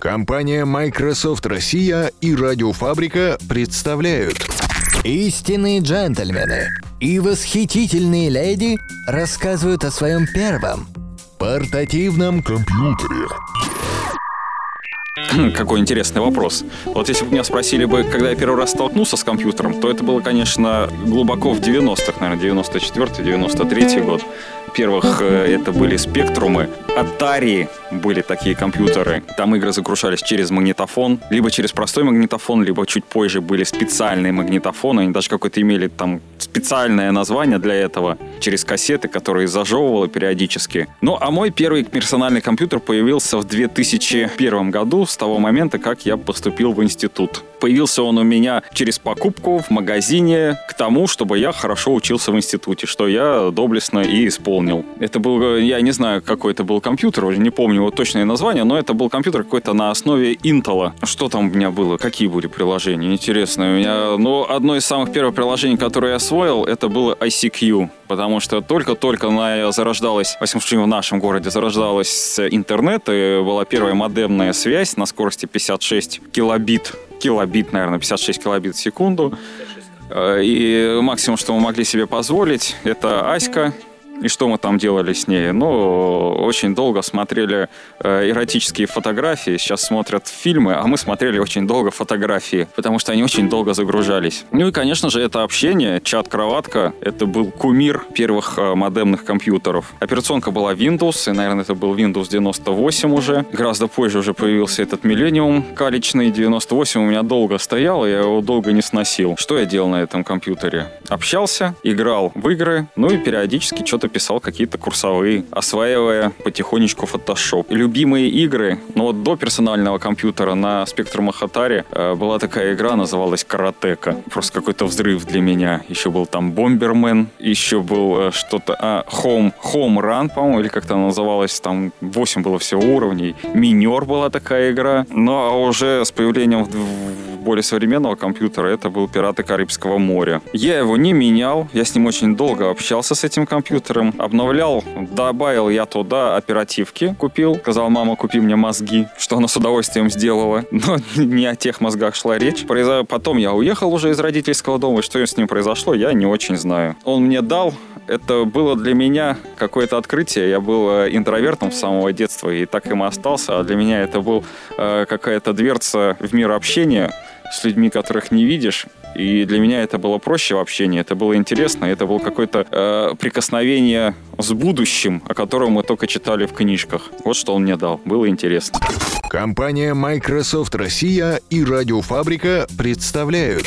Компания Microsoft Россия и Радиофабрика представляют Истинные джентльмены и восхитительные леди рассказывают о своем первом портативном компьютере. Какой интересный вопрос. Вот если бы меня спросили бы, когда я первый раз столкнулся с компьютером, то это было, конечно, глубоко в 90-х, наверное, 94-93 год. Во-первых, э, это были спектрумы. Atari были такие компьютеры. Там игры загружались через магнитофон, либо через простой магнитофон, либо чуть позже были специальные магнитофоны. Они даже какое-то имели там специальное название для этого, через кассеты, которые зажевывало периодически. Ну, а мой первый персональный компьютер появился в 2001 году, с того момента, как я поступил в институт. Появился он у меня через покупку в магазине к тому, чтобы я хорошо учился в институте, что я доблестно и исполнил. Это был, я не знаю, какой это был компьютер, уже не помню его точное название, но это был компьютер какой-то на основе Intel. Что там у меня было? Какие были приложения? Интересно. У меня, ну, одно из самых первых приложений, которое я освоил, это было ICQ, потому что только-только на, зарождалась, в нашем городе зарождалась интернет, и была первая модемная связь на скорости 56 килобит килобит, наверное, 56 килобит в секунду. Э, и максимум, что мы могли себе позволить, это Аська, и что мы там делали с ней? Ну, очень долго смотрели э, эротические фотографии. Сейчас смотрят фильмы, а мы смотрели очень долго фотографии, потому что они очень долго загружались. Ну и, конечно же, это общение, чат-кроватка. Это был кумир первых э, модемных компьютеров. Операционка была Windows, и, наверное, это был Windows 98 уже. Гораздо позже уже появился этот Millennium каличный. 98 у меня долго стоял, я его долго не сносил. Что я делал на этом компьютере? Общался, играл в игры, ну и периодически что-то писал какие-то курсовые, осваивая потихонечку Photoshop. Любимые игры, ну вот до персонального компьютера на Spectrum Atari э, была такая игра, называлась Каратека. Просто какой-то взрыв для меня. Еще был там Бомбермен, еще был э, что-то... А, Home, Home Run, по-моему, или как-то называлось. Там 8 было всего уровней. Минер была такая игра. Ну а уже с появлением более современного компьютера это был «Пираты Карибского моря». Я его не менял, я с ним очень долго общался с этим компьютером, обновлял, добавил я туда оперативки, купил, сказал, мама, купи мне мозги, что она с удовольствием сделала, но не о тех мозгах шла речь. Потом я уехал уже из родительского дома, и что с ним произошло, я не очень знаю. Он мне дал это было для меня какое-то открытие. Я был э, интровертом с самого детства и так им остался. А для меня это был э, какая-то дверца в мир общения с людьми, которых не видишь. И для меня это было проще в общении, это было интересно, это было какое-то э, прикосновение с будущим, о котором мы только читали в книжках. Вот что он мне дал, было интересно. Компания Microsoft Россия и Радиофабрика представляют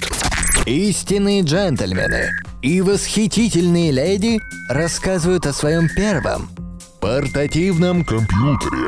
Истинные джентльмены и восхитительные леди рассказывают о своем первом портативном компьютере